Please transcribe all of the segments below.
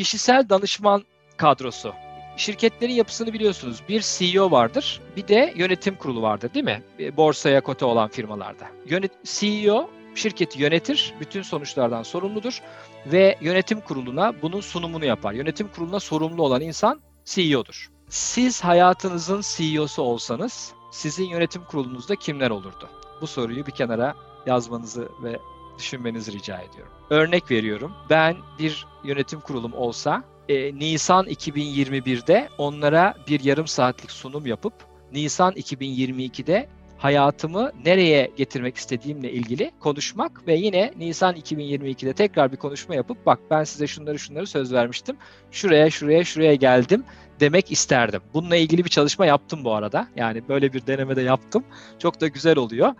kişisel danışman kadrosu. Şirketlerin yapısını biliyorsunuz. Bir CEO vardır, bir de yönetim kurulu vardır değil mi? Borsaya kote olan firmalarda. Yönet CEO şirketi yönetir, bütün sonuçlardan sorumludur ve yönetim kuruluna bunun sunumunu yapar. Yönetim kuruluna sorumlu olan insan CEO'dur. Siz hayatınızın CEO'su olsanız sizin yönetim kurulunuzda kimler olurdu? Bu soruyu bir kenara yazmanızı ve düşünmenizi rica ediyorum. Örnek veriyorum. Ben bir yönetim kurulum olsa e, Nisan 2021'de onlara bir yarım saatlik sunum yapıp Nisan 2022'de hayatımı nereye getirmek istediğimle ilgili konuşmak ve yine Nisan 2022'de tekrar bir konuşma yapıp bak ben size şunları şunları söz vermiştim. Şuraya şuraya şuraya geldim demek isterdim. Bununla ilgili bir çalışma yaptım bu arada. Yani böyle bir deneme de yaptım. Çok da güzel oluyor.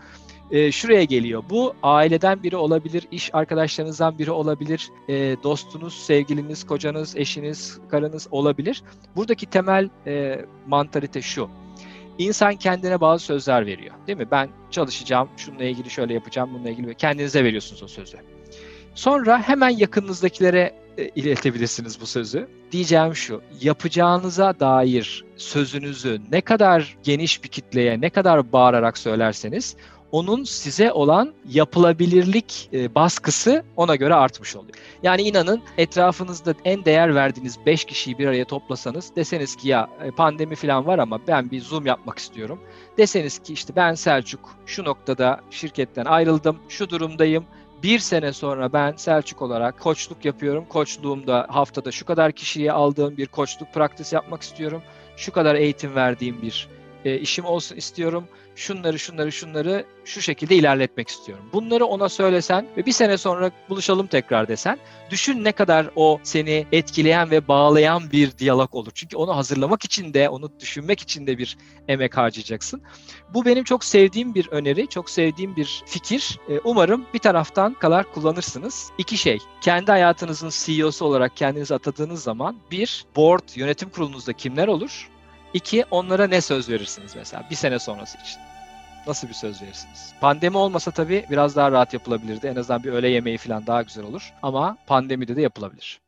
Ee, şuraya geliyor. Bu aileden biri olabilir, iş arkadaşlarınızdan biri olabilir, e, dostunuz, sevgiliniz, kocanız, eşiniz, karınız olabilir. Buradaki temel e, mantalite şu İnsan kendine bazı sözler veriyor. Değil mi? Ben çalışacağım, şununla ilgili şöyle yapacağım, bununla ilgili kendinize veriyorsunuz o sözü. Sonra hemen yakınınızdakilere e, iletebilirsiniz bu sözü. Diyeceğim şu, yapacağınıza dair sözünüzü ne kadar geniş bir kitleye, ne kadar bağırarak söylerseniz onun size olan yapılabilirlik e, baskısı ona göre artmış oluyor. Yani inanın etrafınızda en değer verdiğiniz 5 kişiyi bir araya toplasanız deseniz ki ya e, pandemi falan var ama ben bir zoom yapmak istiyorum. Deseniz ki işte ben Selçuk şu noktada şirketten ayrıldım, şu durumdayım. Bir sene sonra ben Selçuk olarak koçluk yapıyorum. Koçluğumda haftada şu kadar kişiye aldığım bir koçluk praktis yapmak istiyorum. Şu kadar eğitim verdiğim bir e, işim olsun istiyorum şunları şunları şunları şu şekilde ilerletmek istiyorum. Bunları ona söylesen ve bir sene sonra buluşalım tekrar desen düşün ne kadar o seni etkileyen ve bağlayan bir diyalog olur. Çünkü onu hazırlamak için de onu düşünmek için de bir emek harcayacaksın. Bu benim çok sevdiğim bir öneri, çok sevdiğim bir fikir. E, umarım bir taraftan kadar kullanırsınız. İki şey, kendi hayatınızın CEO'su olarak kendinizi atadığınız zaman bir, board, yönetim kurulunuzda kimler olur? İki, onlara ne söz verirsiniz mesela bir sene sonrası için? Nasıl bir söz verirsiniz? Pandemi olmasa tabii biraz daha rahat yapılabilirdi. En azından bir öğle yemeği falan daha güzel olur. Ama pandemide de yapılabilir.